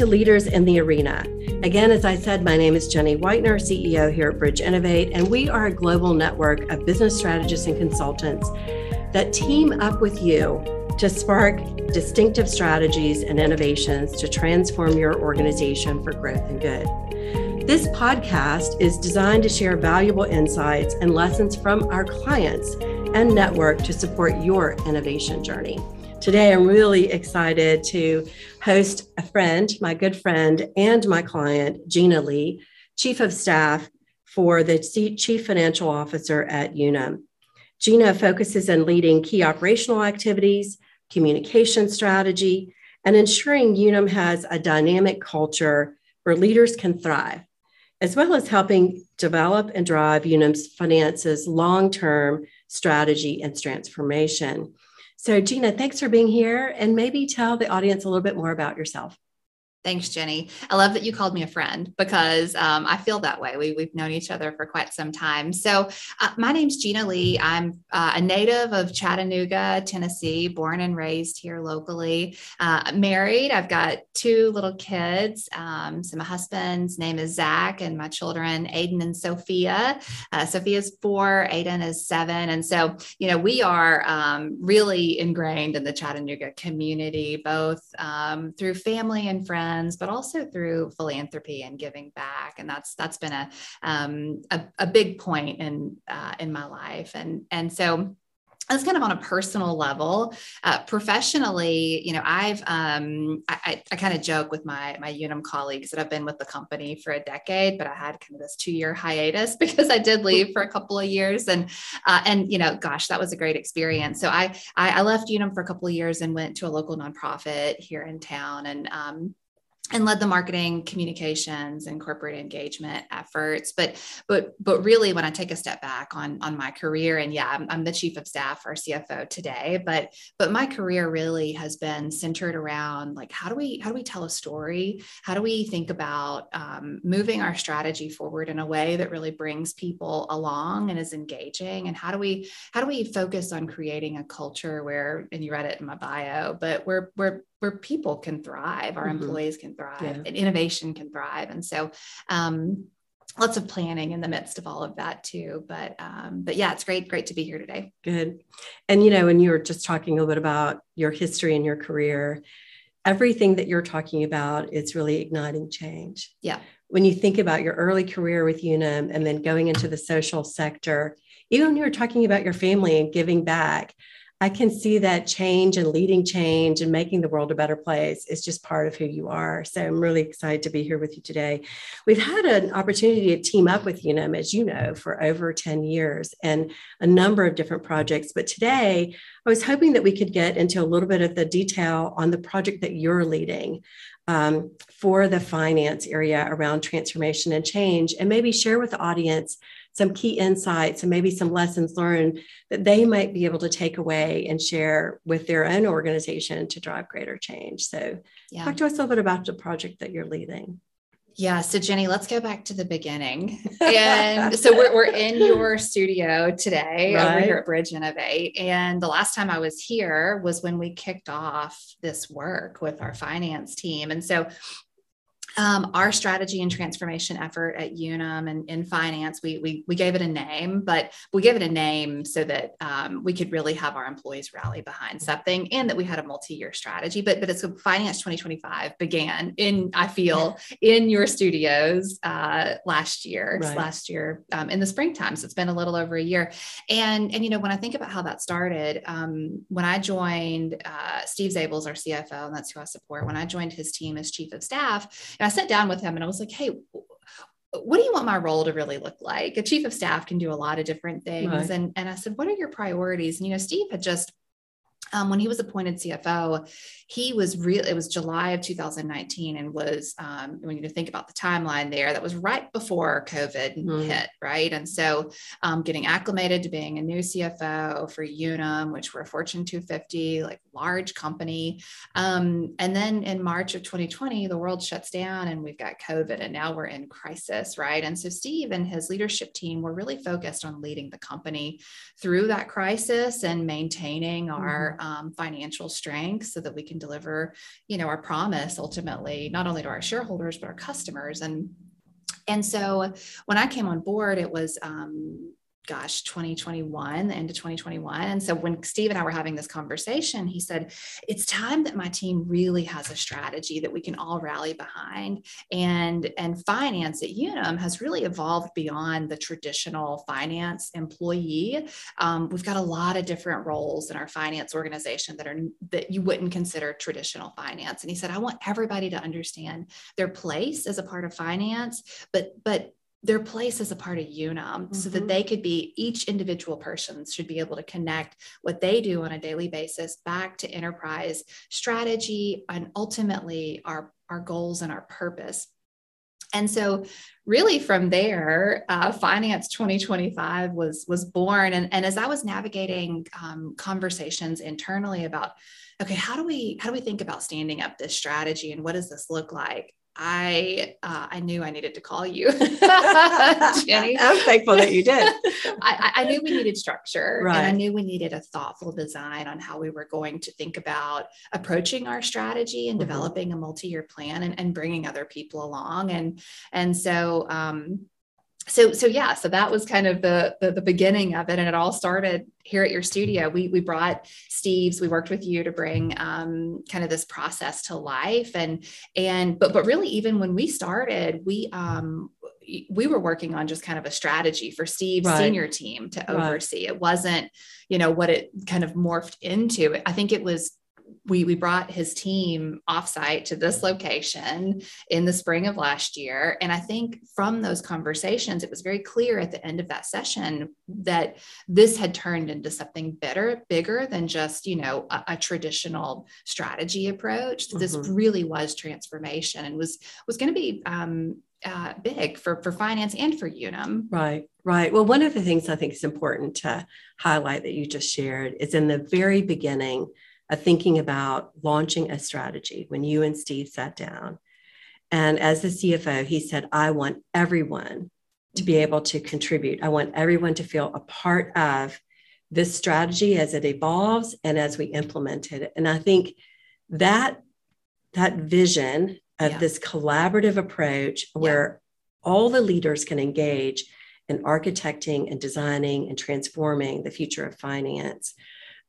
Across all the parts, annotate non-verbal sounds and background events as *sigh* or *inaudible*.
to Leaders in the Arena. Again, as I said, my name is Jenny Whitener, CEO here at Bridge Innovate, and we are a global network of business strategists and consultants that team up with you to spark distinctive strategies and innovations to transform your organization for growth and good. This podcast is designed to share valuable insights and lessons from our clients and network to support your innovation journey. Today, I'm really excited to host a friend, my good friend, and my client, Jeana Lee, Chief of Staff for the Chief Financial Officer at Unum. Jeana focuses on leading key operational activities, communication strategy, and ensuring Unum has a dynamic culture where leaders can thrive, as well as helping develop and drive Unum's finances long term strategy and transformation. So, Jeana, thanks for being here and maybe tell the audience a little bit more about yourself. Thanks, Jenny. I love that you called me a friend because um, I feel that way. We, we've known each other for quite some time. So, uh, my name's Jeana Lee. I'm uh, a native of Chattanooga, Tennessee, born and raised here locally. Uh, married. I've got two little kids. Um, so, my husband's name is Zach, and my children, Aiden and Sophia. Uh, Sophia's four, Aiden is seven. And so, you know, we are um, really ingrained in the Chattanooga community, both um, through family and friends friends, but also through philanthropy and giving back. And that's that's been a um, a, a, big point in uh, in my life. And and so that's kind of on a personal level. Uh, professionally, you know, I've um, I, I kind of joke with my my Unum colleagues that I've been with the company for a decade, but I had kind of this two year hiatus *laughs* because I did leave for a couple of years, and uh, and you know, gosh, that was a great experience. So I I, I left Unum for a couple of years and went to a local nonprofit here in town, and um, and led the marketing communications and corporate engagement efforts. But but but really when i take a step back on on my career and yeah i'm, I'm the chief of staff or cfo today but but my career really has been centered around like how do we how do we tell a story? How do we think about um, moving our strategy forward in a way that really brings people along and is engaging? And how do we how do we focus on creating a culture where and you read it in my bio but where where people can thrive, our mm-hmm. employees can thrive, yeah. and innovation can thrive. And so, um, lots of planning in the midst of all of that too. But um, but yeah, it's great, great to be here today. Good. And you know, when you were just talking a little bit about your history and your career, everything that you're talking about is really igniting change. Yeah. When you think about your early career with Unum and then going into the social sector, even when you were talking about your family and giving back, I can see that change and leading change and making the world a better place is just part of who you are. So I'm really excited to be here with you today. We've had an opportunity to team up with Unum, as you know, for over 10 years and a number of different projects. But today, I was hoping that we could get into a little bit of the detail on the project that you're leading. Um, for the finance area around transformation and change, and maybe share with the audience some key insights and maybe some lessons learned that they might be able to take away and share with their own organization to drive greater change. So, yeah. talk to us a little bit about the project that you're leading. Yeah. So, Jenny, let's go back to the beginning. *laughs* And so, we're, we're in your studio today right. over here at Bridge Innovate. And the last time I was here was when we kicked off this work with our finance team. And so, um, our strategy and transformation effort at Unum and in finance, we, we, we gave it a name, but we gave it a name so that um, we could really have our employees rally behind something and that we had a multi-year strategy. But but it's finance 2025 began in I feel in your studios uh, last year, right. last year um, in the springtime. So it's been a little over a year. And and you know when I think about how that started, um, when I joined uh, Steve Zabel's our CFO, and that's who I support. When I joined his team as chief of staff and I sat down with him and I was like, hey, what do you want my role to really look like? A chief of staff can do a lot of different things. Right. And, and I said, what are your priorities? And, you know, Steve had just um, when he was appointed CFO, he was real. It was July of 2019, and was um, when you think about the timeline there, that was right before COVID mm-hmm. hit, right? And so, um, getting acclimated to being a new CFO for Unum, which we're a Fortune 250, like large company, um, and then in March of 2020, the world shuts down, and we've got COVID, and now we're in crisis, right? And so, Steve and his leadership team were really focused on leading the company through that crisis and maintaining our um, financial strength so that we can deliver, you know, our promise ultimately, not only to our shareholders, but our customers. And and so when I came on board, it was um, gosh, 2021, the end of 2021. And so when Steve and I were having this conversation, he said, it's time that my team really has a strategy that we can all rally behind. And, and finance at Unum has really evolved beyond the traditional finance employee. Um, we've got a lot of different roles in our finance organization that are that you wouldn't consider traditional finance. And he said, I want everybody to understand their place as a part of finance, but but their place as a part of unum mm-hmm. so that mm-hmm. they could be each individual person should be able to connect what they do on a daily basis back to enterprise strategy and ultimately our our goals and our purpose and so really from there uh, finance 2025 was was born and, and as i was navigating um, conversations internally about okay how do we how do we think about standing up this strategy and what does this look like I uh, I knew I needed to call you, *laughs* *laughs* Jenny. I'm thankful that you did. *laughs* I, I, knew we needed structure, right. and I knew we needed a thoughtful design on how we were going to think about approaching our strategy and mm-hmm. developing a multi-year plan and, and bringing other people along. And and so um, so so yeah so that was kind of the, the, the beginning of it and it all started here at your studio we we brought steve's we worked with you to bring um, kind of this process to life and and but but really even when we started we um we were working on just kind of a strategy for Steve's right. senior team to oversee. Right. It wasn't, you know, what it kind of morphed into. I think it was we we brought his team offsite to this location in the spring of last year. And i think from those conversations it was very clear at the end of that session that this had turned into something better bigger than just you know a, a traditional strategy approach. Mm-hmm. this really was transformation and was was going to be um, uh, big for for finance and for unum. Right right. Well one of the things i think is important to highlight that you just shared is in the very beginning thinking about launching a strategy when you and Steve sat down. And as the CFO, he said, I want everyone to be mm-hmm. able to contribute. I want everyone to feel a part of this strategy as it evolves and as we implement it. And I think that that vision of yeah. this collaborative approach where yeah. all the leaders can engage in architecting and designing and transforming the future of finance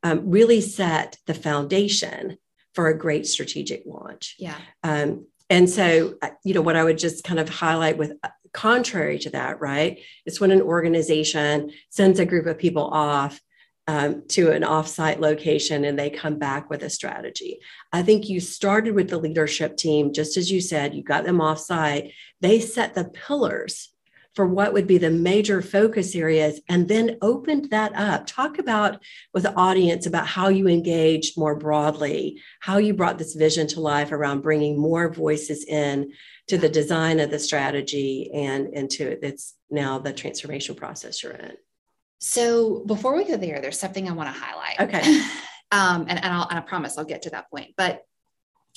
um, really set the foundation for a great strategic launch. Yeah. Um, and so, uh, you know, what I would just kind of highlight with uh, contrary to that, right? It's when an organization sends a group of people off um, to an offsite location and they come back with a strategy. I think you started with the leadership team, just as you said, you got them offsite. They set the pillars for what would be the major focus areas and then opened that up. Talk about with the audience about how you engaged more broadly, how you brought this vision to life around bringing more voices in to the design of the strategy and into it's now the transformation process you're in. So before we go there, there's something I want to highlight. Okay. *laughs* um, and, and, I'll, and I promise I'll get to that point. But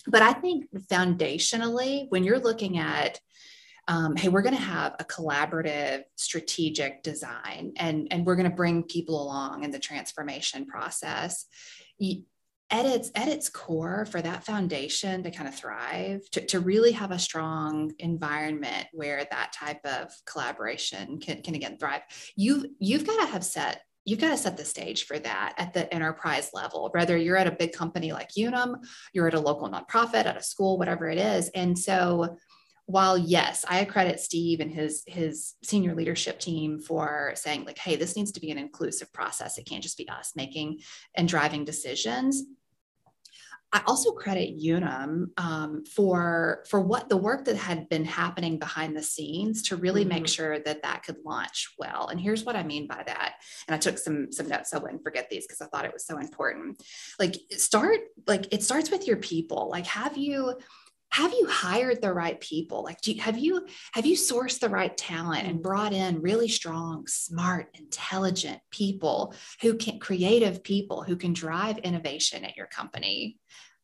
but I think foundationally, when you're looking at um, hey, we're going to have a collaborative strategic design and, and we're going to bring people along in the transformation process. At its, at its core, for that foundation to kind of thrive, to, to really have a strong environment where that type of collaboration can, can again thrive, you, you've got to have set you've got to set the stage for that at the enterprise level, whether you're at a big company like Unum, you're at a local nonprofit, at a school, whatever it is. And so while yes i credit steve and his his senior leadership team for saying like hey this needs to be an inclusive process it can't just be us making and driving decisions I also credit Unum um, for for what the work that had been happening behind the scenes to really mm-hmm. make sure that that could launch well. And here's what I mean by that. And I took some some notes so I wouldn't forget these because I thought it was so important. Like start like it starts with your people. Like have you have you hired the right people? Like you, have you have you sourced the right talent and brought in really strong smart intelligent people who can creative people who can drive innovation at your company?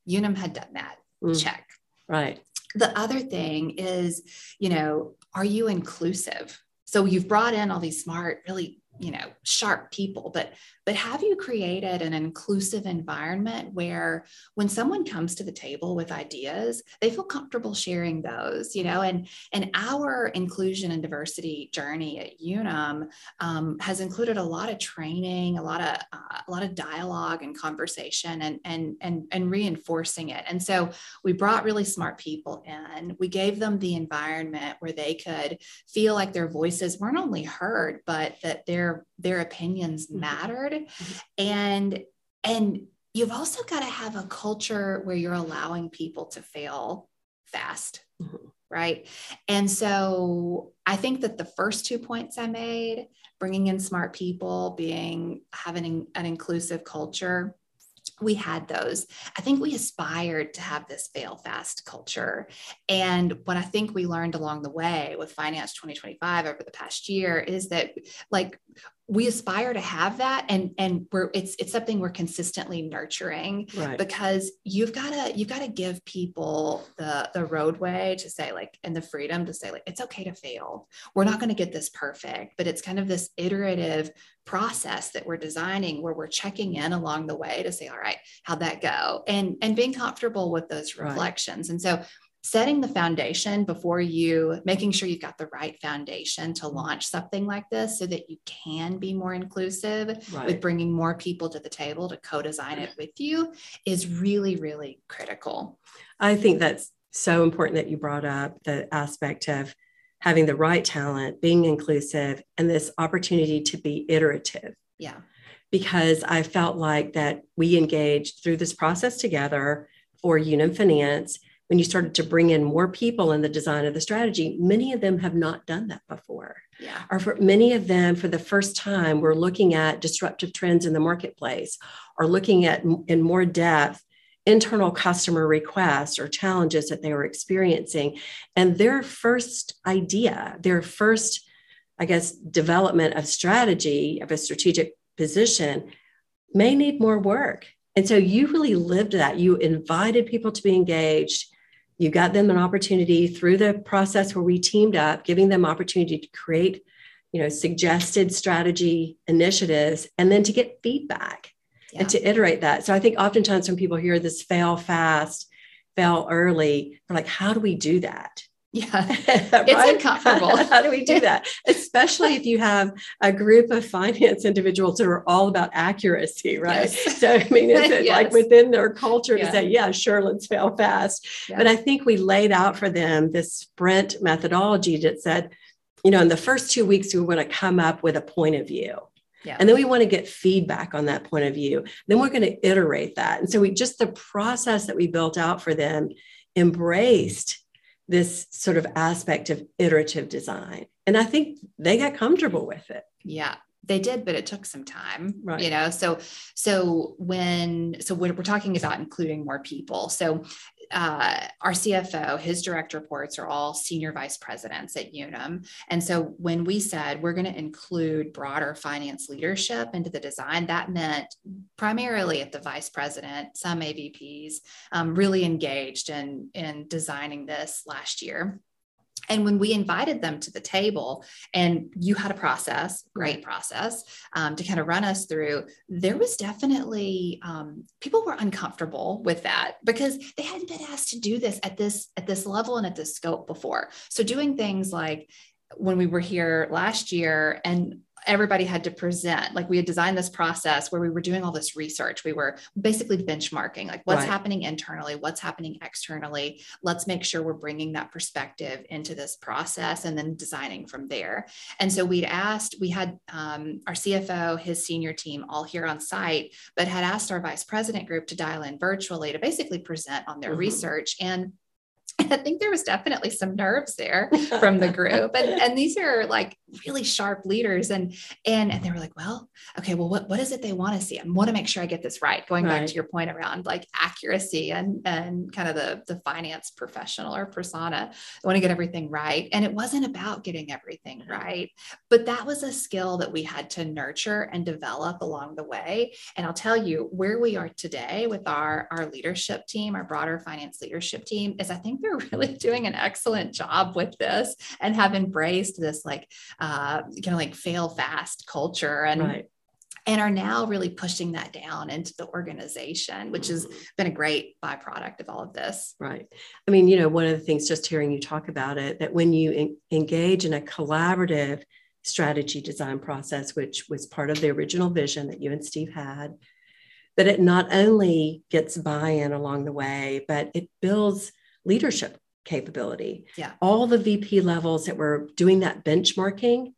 Unum had done that mm. check. Right. The other thing is you know are you inclusive? So you've brought in all these smart really you know sharp people but but have you created an inclusive environment where when someone comes to the table with ideas they feel comfortable sharing those you know? And and our inclusion and diversity journey at unum um, has included a lot of training a lot of uh, a lot of dialogue and conversation and and and and reinforcing it. And so we brought really smart people in. We gave them the environment where they could feel like their voices weren't only heard but that their their opinions mm-hmm. mattered mm-hmm. and and you've also got to have a culture where you're allowing people to fail fast mm-hmm. right and so i think that the first two points i made bringing in smart people being having an inclusive culture we had those. I think we aspired to have this fail fast culture. And what I think we learned along the way with Finance 2025 over the past year is that like we aspire to have that and and we're it's it's something we're consistently nurturing right. because you've got to you've got to give people the the roadway to say like and the freedom to say like it's okay to fail we're not going to get this perfect but it's kind of this iterative process that we're designing where we're checking in along the way to say all right how'd that go and and being comfortable with those reflections right. and so setting the foundation before you making sure you've got the right foundation to mm-hmm. launch something like this so that you can be more inclusive right. with bringing more people to the table to co-design it with you is really really critical. I think that's so important that you brought up the aspect of having the right talent being inclusive and this opportunity to be iterative. Yeah. Because i felt like that we engaged through this process together for unum finance when you started to bring in more people in the design of the strategy, many of them have not done that before. Yeah. Or for many of them, for the first time, we're looking at disruptive trends in the marketplace or looking at in more depth internal customer requests or challenges that they were experiencing. And their first idea, their first, I guess, development of strategy, of a strategic position may need more work. And so you really lived that. You invited people to be engaged you got them an opportunity through the process where we teamed up giving them opportunity to create you know suggested strategy initiatives and then to get feedback yeah. and to iterate that so i think oftentimes when people hear this fail fast fail early they're like how do we do that yeah, *laughs* it's uncomfortable. *laughs* How do we do that? Especially if you have a group of finance *laughs* individuals that are all about accuracy, right? Yes. So, I mean, is it yes. like within their culture yeah. to say, yeah, sure, let's fail fast? Yeah. But I think we laid out for them this sprint methodology that said, you know, in the first two weeks, we want to come up with a point of view. Yeah. And then we want to get feedback on that point of view. Then we're going to iterate that. And so we just the process that we built out for them embraced this sort of aspect of iterative design. And I think they got comfortable with it. Yeah they did but it took some time right. you know so so when so when we're talking about including more people so uh, our CFO, his direct reports are all senior vice presidents at Unum. And so when we said we're going to include broader finance leadership into the design, that meant primarily at the vice president, some AVPs um, really engaged in, in designing this last year. And when we invited them to the table, and you had a process, great process, um, to kind of run us through, there was definitely um, people were uncomfortable with that because they hadn't been asked to do this at this at this level and at this scope before. So doing things like when we were here last year and everybody had to present. Like we had designed this process where we were doing all this research. We were basically benchmarking like what's right. happening internally what's happening externally. Let's make sure we're bringing that perspective into this process and then designing from there. And so we'd asked we had um, our cfo his senior team all here on site but had asked our vice president group to dial in virtually to basically present on their mm-hmm. research. And I think there was definitely some nerves there *laughs* from the group. And, and these are like really sharp leaders. And, and, and they were like, well, okay, well, what, what is it they want to see? I want to make sure I get this right. Going right. back to your point around like accuracy and, and kind of the, the finance professional or persona. I want to get everything right. And it wasn't about getting everything right, but that was a skill that we had to nurture and develop along the way. And I'll tell you where we are today with our, our leadership team, our broader finance leadership team is I think they're *laughs* really doing an excellent job with this and have embraced this like uh, kind of like fail fast culture and right and are now really pushing that down into the organization, which has mm-hmm. been a great byproduct of all of this. Right. I mean, you know, one of the things just hearing you talk about it, that when you en- engage in a collaborative strategy design process, which was part of the original vision that you and Steve had, that it not only gets buy in along the way, but it builds leadership capability. Yeah. All the VP levels that were doing that benchmarking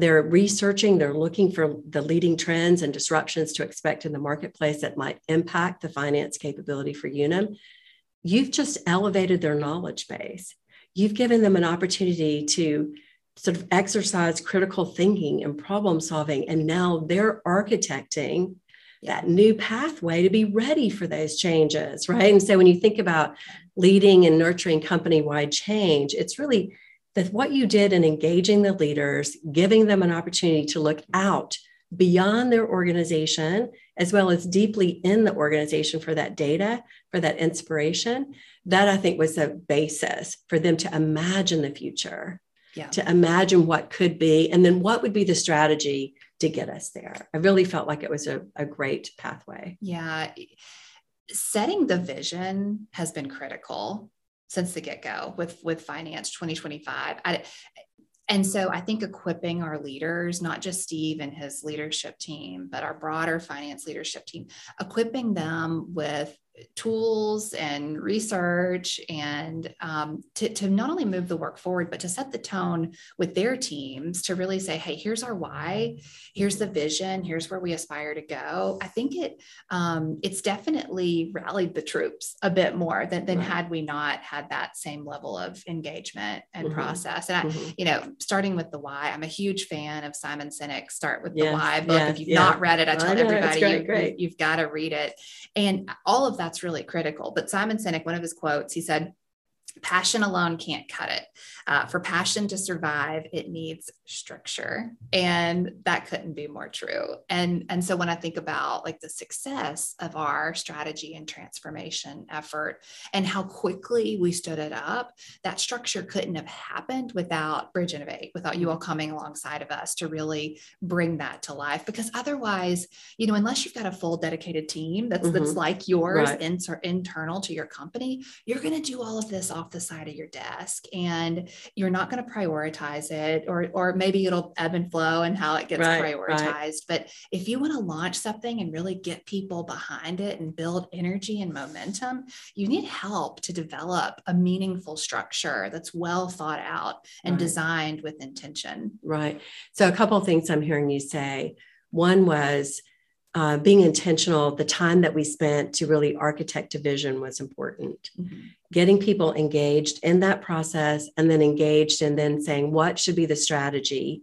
they're researching, they're looking for the leading trends and disruptions to expect in the marketplace that might impact the finance capability for Unum. You've just elevated their knowledge base. You've given them an opportunity to sort of exercise critical thinking and problem solving. And now they're architecting that new pathway to be ready for those changes, right? And so when you think about leading and nurturing company wide change, it's really that what you did in engaging the leaders, giving them an opportunity to look out beyond their organization, as well as deeply in the organization for that data, for that inspiration, that I think was a basis for them to imagine the future, yeah. to imagine what could be, and then what would be the strategy to get us there. I really felt like it was a, a great pathway. Yeah. Setting the vision has been critical since the get-go with with finance 2025 I, and so i think equipping our leaders not just steve and his leadership team but our broader finance leadership team equipping them with tools and research and um, to, to not only move the work forward but to set the tone with their teams to really say hey here's our why here's the vision here's where we aspire to go i think it um, it's definitely rallied the troops a bit more than, than right. had we not had that same level of engagement and mm-hmm. process and I, mm-hmm. you know starting with the why i'm a huge fan of simon sinek's start with yes. the why book yes. if you've not read it i tell I everybody great, you, great. you, you've got to read it and all of that's really critical. But Simon Sinek, one of his quotes, he said, passion alone can't cut it. Uh, for passion to survive, it needs structure, and that couldn't be more true. And and so when I think about like the success of our strategy and transformation effort and how quickly we stood it up, that structure couldn't have happened without Bridge Innovate, without you all coming alongside of us to really bring that to life. Because otherwise, you know, unless you've got a full dedicated team that's mm-hmm. that's like yours, right. inter- internal to your company, you're going to do all of this off the side of your desk and you're not going to prioritize it or or maybe it'll ebb and flow and how it gets right, prioritized right. but if you want to launch something and really get people behind it and build energy and momentum you need help to develop a meaningful structure that's well thought out and right. designed with intention right so a couple of things i'm hearing you say one was uh, being intentional, the time that we spent to really architect a vision was important. Mm-hmm. Getting people engaged in that process and then engaged and then saying, what should be the strategy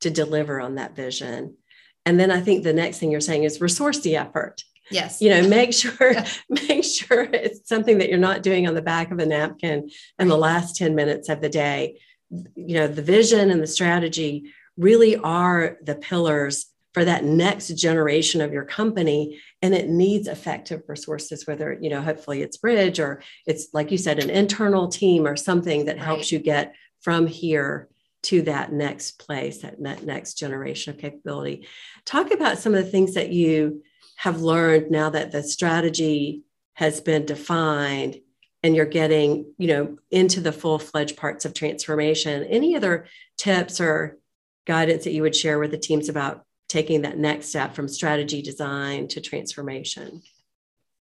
to deliver on that vision? And then I think the next thing you're saying is resource the effort. Yes. You know, make *laughs* sure, make sure it's something that you're not doing on the back of a napkin in the last 10 minutes of the day. You know, the vision and the strategy really are the pillars for that next generation of your company and it needs effective resources whether you know hopefully it's bridge or it's like you said an internal team or something that right. helps you get from here to that next place that next generation of capability talk about some of the things that you have learned now that the strategy has been defined and you're getting you know into the full-fledged parts of transformation any other tips or guidance that you would share with the teams about taking that next step from strategy design to transformation?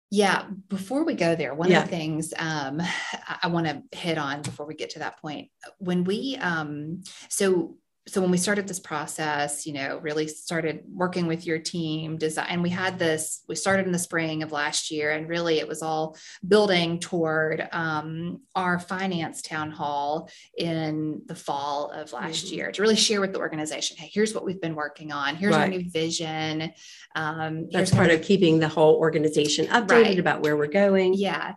Yeah, before we go there, one yeah. of the things um, I, I want to hit on before we get to that point, when we, um, so so when we started this process you know really started working with your team design and we had this we started in the spring of last year and really it was all building toward um, our finance town hall in the fall of last mm-hmm. year to really share with the organization hey here's what we've been working on here's right. our new vision um, that's part of, keeping the whole organization updated right. about where we're going yeah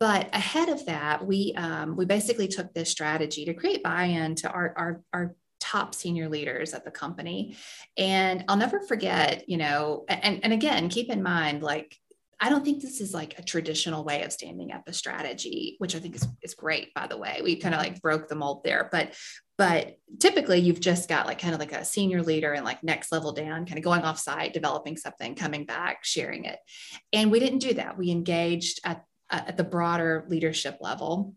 but ahead of that, we um, we basically took this strategy to create buy-in to our, our, our top senior leaders at the company. And I'll never forget, you know, and, and again, keep in mind, like I don't think this is like a traditional way of standing up a strategy, which I think is, is great, by the way. We kind of like broke the mold there. But but typically you've just got like kind of like a senior leader and like next level down, kind of going off site, developing something, coming back, sharing it. And we didn't do that. We engaged at, at the broader leadership level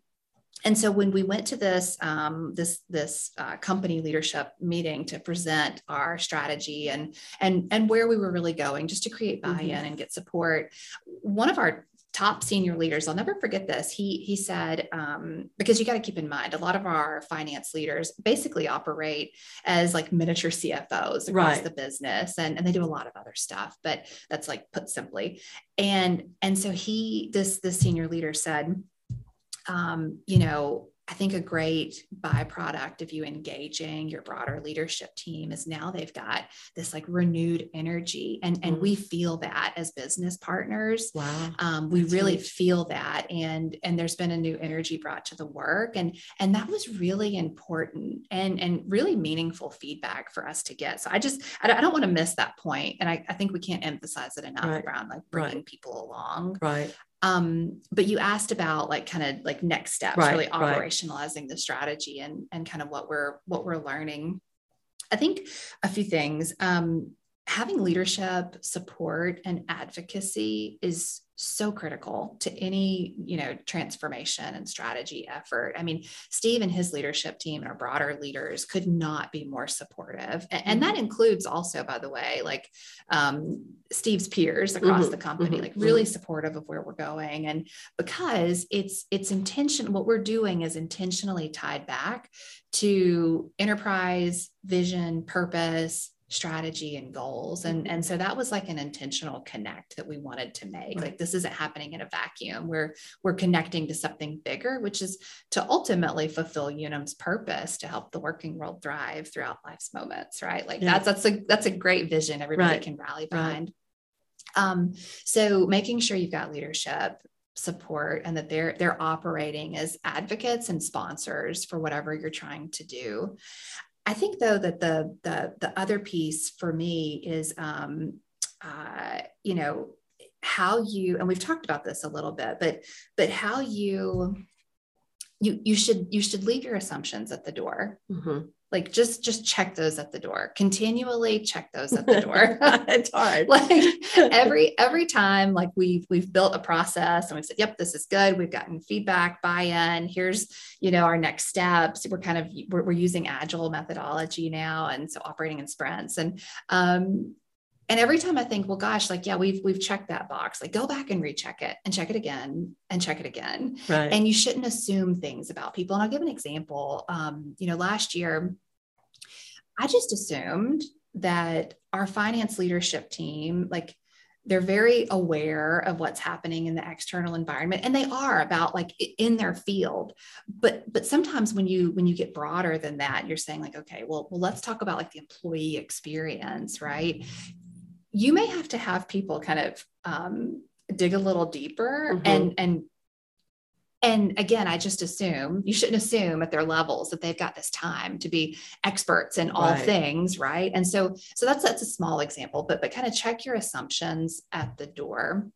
and so when we went to this um, this this uh, company leadership meeting to present our strategy and and and where we were really going just to create buy-in mm-hmm. and get support one of our top senior leaders i'll never forget this he he said um, because you got to keep in mind a lot of our finance leaders basically operate as like miniature cfos across right. the business and, and they do a lot of other stuff but that's like put simply and and so he this this senior leader said um, you know, I think a great byproduct of you engaging your broader leadership team is now they've got this like renewed energy, and and we feel that as business partners. Wow, um, we That's really neat. feel that, and and there's been a new energy brought to the work, and and that was really important and and really meaningful feedback for us to get. So I just I, I don't want to miss that point, and I, I think we can't emphasize it enough right. around like bringing right. people along. Right um, but you asked about like kind of like next steps right, really operationalizing right. the strategy and and kind of what we're what we're learning i think a few things um, having leadership support and advocacy is so critical to any you know transformation and strategy effort. I mean steve and his leadership team and our broader leaders could not be more supportive. And, and that mm-hmm. includes also by the way like um, steve's peers across mm-hmm, the company mm-hmm, like really mm-hmm. supportive of where we're going. And because it's it's intention what we're doing is intentionally tied back to enterprise vision purpose strategy and goals and and so that was like an intentional connect that we wanted to make like this isn't happening in a vacuum we're we're connecting to something bigger which is to ultimately fulfill unum's purpose to help the working world thrive throughout life's moments right like yeah. that's that's a that's a great vision everybody right. can rally behind right. um so making sure you've got leadership support and that they're they're operating as advocates and sponsors for whatever you're trying to do I think though that the the the other piece for me is um, uh, you know how you and we've talked about this a little bit, but but how you you you should you should leave your assumptions at the door. Mm-hmm like just just check those at the door. Continually check those at the *laughs* door. It's hard. *laughs* Like every every time like we've we've built a process and we've said yep this is good. We've gotten feedback buy-in. Here's you know our next steps. We're kind of we're, we're using agile methodology now and so operating in sprints. And um and every time I think, well, gosh, like, yeah, we've we've checked that box. Like, go back and recheck it and check it again and check it again. Right. And you shouldn't assume things about people. And I'll give an example. Um, you know, last year, I just assumed that our finance leadership team, like, they're very aware of what's happening in the external environment and they are about like in their field but but sometimes when you when you get broader than that you're saying like okay well well let's talk about like the employee experience right you may have to have people kind of um, dig a little deeper mm-hmm. and and and again i just assume you shouldn't assume at their levels that they've got this time to be experts in all right. things right and so so that's that's a small example but but kind of check your assumptions at the door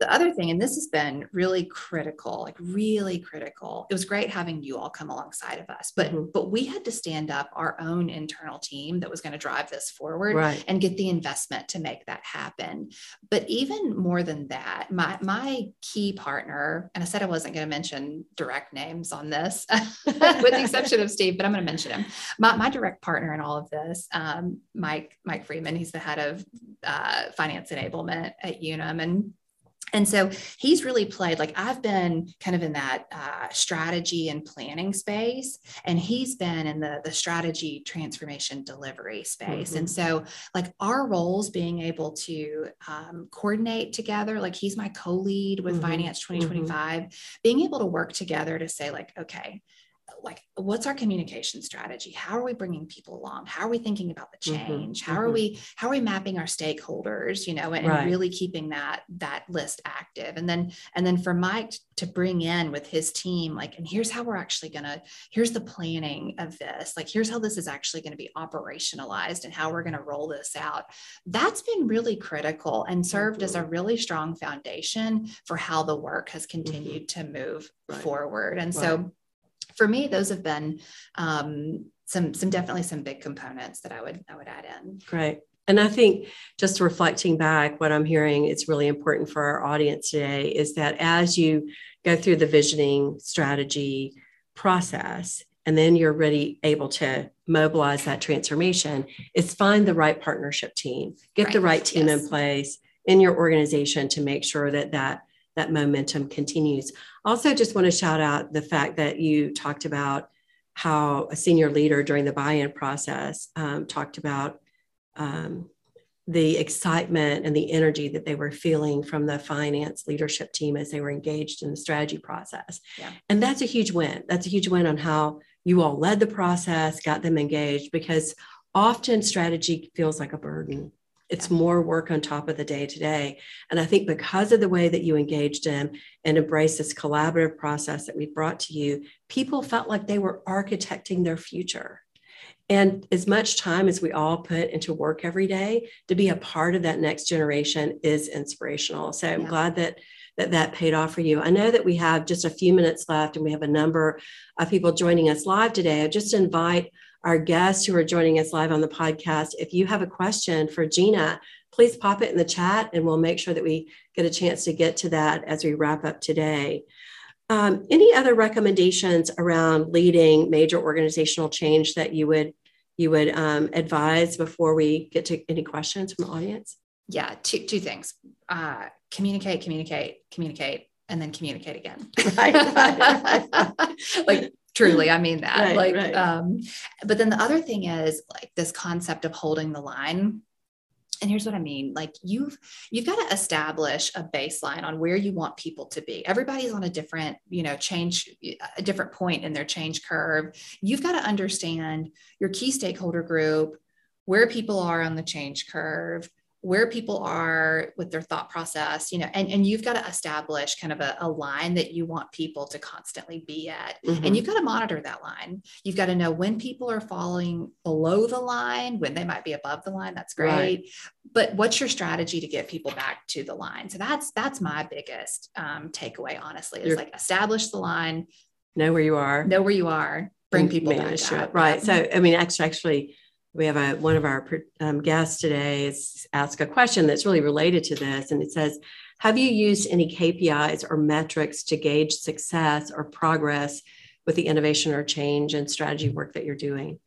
the other thing, and this has been really critical, like really critical. It was great having you all come alongside of us, but mm-hmm. but we had to stand up our own internal team that was going to drive this forward right. and get the investment to make that happen. But even more than that, my my key partner, and I said I wasn't going to mention direct names on this, *laughs* with the exception of Steve, but I'm going to mention him. My, my direct partner in all of this, um, Mike Mike Freeman, he's the head of uh, finance enablement at Unum, and and so he's really played like i've been kind of in that uh, strategy and planning space and he's been in the the strategy transformation delivery space mm-hmm. and so like our roles being able to um, coordinate together like he's my co-lead with mm-hmm. finance 2025 mm-hmm. being able to work together to say like okay like what's our communication strategy how are we bringing people along how are we thinking about the mm-hmm, change mm-hmm, how mm-hmm. are we how are we mapping our stakeholders you know and, right. and, really keeping that that list active and then and then for mike to bring in with his team like and here's how we're actually going to here's the planning of this like here's how this is actually going to be operationalized and how we're going to roll this out that's been really critical and served mm-hmm. as a really strong foundation for how the work has mm-hmm. continued to move right. forward and right. so for me, those have been um, some some definitely some big components that I would I would add in. Great. And I think just reflecting back, what I'm hearing it's really important for our audience today is that as you go through the visioning strategy process, and then you're ready, able to mobilize that transformation, is find the right partnership team, get right. the right team yes. in place in your organization to make sure that that that momentum continues. Also, just want to shout out the fact that you talked about how a senior leader during the buy in process um, talked about um, the excitement and the energy that they were feeling from the finance leadership team as they were engaged in the strategy process. Yeah. And that's a huge win. That's a huge win on how you all led the process, got them engaged, because often strategy feels like a burden it's more work on top of the day to day. And I think because of the way that you engaged in and embraced this collaborative process that we brought to you, people felt like they were architecting their future. And as much time as we all put into work every day to be a part of that next generation is inspirational. So I'm yeah. glad that that that paid off for you. I know that we have just a few minutes left and we have a number of people joining us live today. I just invite our guests who are joining us live on the podcast. If you have a question for Jeana, please pop it in the chat and we'll make sure that we get a chance to get to that as we wrap up today. Um, any other recommendations around leading major organizational change that you would you would um, advise before we get to any questions from the audience? Yeah, two two things: uh, communicate, communicate, communicate, and then communicate again. *laughs* *laughs* like truly i mean that right, like right. um but then the other thing is like this concept of holding the line. And here's what i mean like you've you've got to establish a baseline on where you want people to be. Everybody's on a different you know change a different point in their change curve. You've got to understand your key stakeholder group where people are on the change curve where people are with their thought process, you know, and, and you've got to establish kind of a, a line that you want people to constantly be at. Mm-hmm. And you've got to monitor that line. You've got to know when people are falling below the line, when they might be above the line. That's great. Right. But what's your strategy to get people back to the line? So that's that's my biggest um, takeaway, honestly, is You're, like establish the line, know where you are, know where you are, bring people back. Right. So I mean, actually, actually we have a one of our um, guests today is ask a question that's really related to this and it says have you used any kpis or metrics to gauge success or progress with the innovation or change and strategy work that you're doing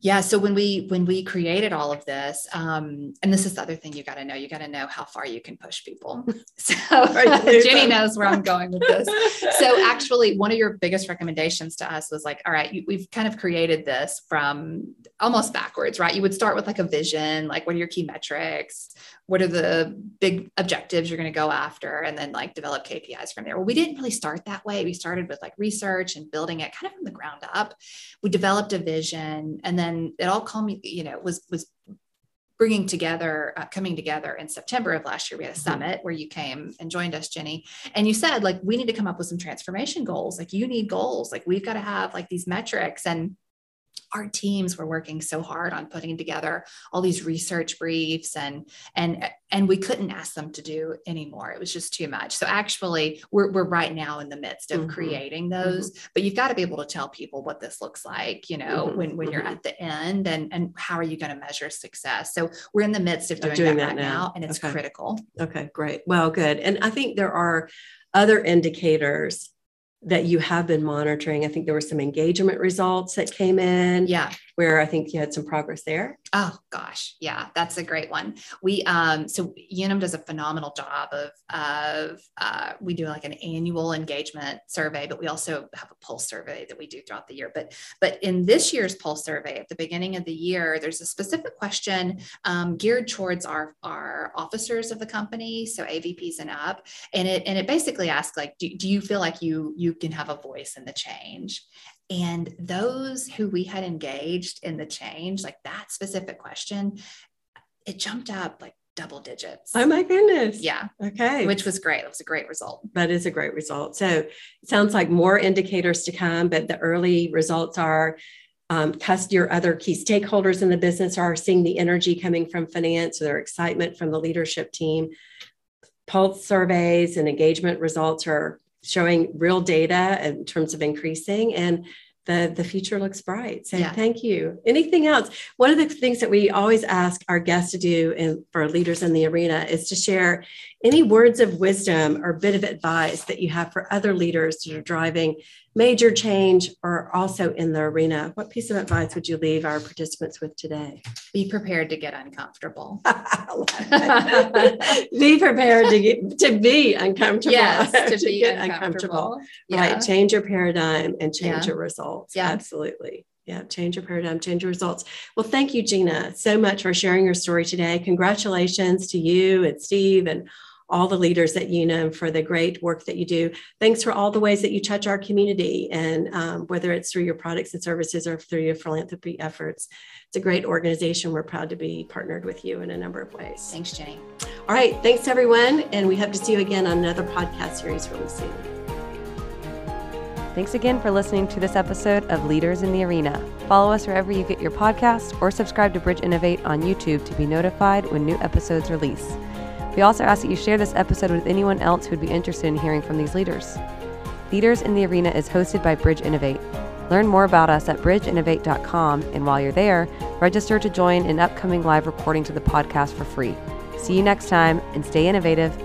yeah so when we when we created all of this um, and this is the other thing you got to know you got to know how far you can push people. *laughs* So *laughs* jenny knows where i'm going with this. So *laughs* actually one of your biggest recommendations to us was like all right you, we've kind of created this from almost backwards right? You would start with like a vision like what are your key metrics what are the big objectives you're going to go after and then like develop kpis from there well we didn't really start that way we started with like research and building it kind of from the ground up we developed a vision and then it all came, you know, was was bringing together, uh, coming together in September of last year. We had a mm-hmm. summit where you came and joined us, Jenny, and you said like we need to come up with some transformation goals. Like you need goals. Like we've got to have like these metrics and our teams were working so hard on putting together all these research briefs and and and we couldn't ask them to do anymore it was just too much so actually we're, we're right now in the midst of mm-hmm. creating those mm-hmm. but you've got to be able to tell people what this looks like you know mm-hmm. when when you're mm-hmm. at the end and and how are you going to measure success so we're in the midst of doing, doing that, that, right now. now and it's okay. critical okay great well good and i think there are other indicators that you have been monitoring. I think there were some engagement results that came in. Yeah. Where I think you had some progress there. Oh gosh. Yeah, that's a great one. We um so Unum does a phenomenal job of of uh we do like an annual engagement survey, but we also have a pulse survey that we do throughout the year. But but in this year's pulse survey at the beginning of the year, there's a specific question um, geared towards our our officers of the company, so AVPs and up. And it and it basically asks like, do, do you feel like you you you can have a voice in the change And those who we had engaged in the change, like that specific question, it jumped up like double digits. Oh my goodness. Yeah. Okay. Which was great. It was a great result. That is a great result. So it sounds like more indicators to come, but the early results are um, your other key stakeholders in the business are seeing the energy coming from finance, their excitement from the leadership team. Pulse surveys and engagement results are showing real data in terms of increasing. And the, the future looks bright. So yeah. thank you. Anything else? One of the things that we always ask our guests to do and for leaders in the arena is to share any words of wisdom or bit of advice that you have for other leaders that are driving major change or also in the arena. What piece of advice would you leave our participants with today? Be prepared to get uncomfortable. *laughs* be prepared to get, to be uncomfortable. Yes, to, *laughs* to be uncomfortable. uncomfortable. Yeah. Right. Change your paradigm and change yeah. your results. Yeah. Absolutely. Yeah, change your paradigm, change your results. Well, thank you, Jeana, so much for sharing your story today. Congratulations to you and Steve and all the leaders at Unum for the great work that you do. Thanks for all the ways that you touch our community, and um, whether it's through your products and services or through your philanthropy efforts. It's a great organization. We're proud to be partnered with you in a number of ways. Thanks, Jenny. All right. Thanks, everyone. And we hope to see you again on another podcast series really soon. Thanks again for listening to this episode of Leaders in the Arena. Follow us wherever you get your podcast or subscribe to Bridge Innovate on YouTube to be notified when new episodes release. We also ask that you share this episode with anyone else who would be interested in hearing from these leaders. Leaders in the Arena is hosted by Bridge Innovate. Learn more about us at bridgeinnovate.com, and while you're there, register to join an upcoming live recording to the podcast for free. See you next time, and stay innovative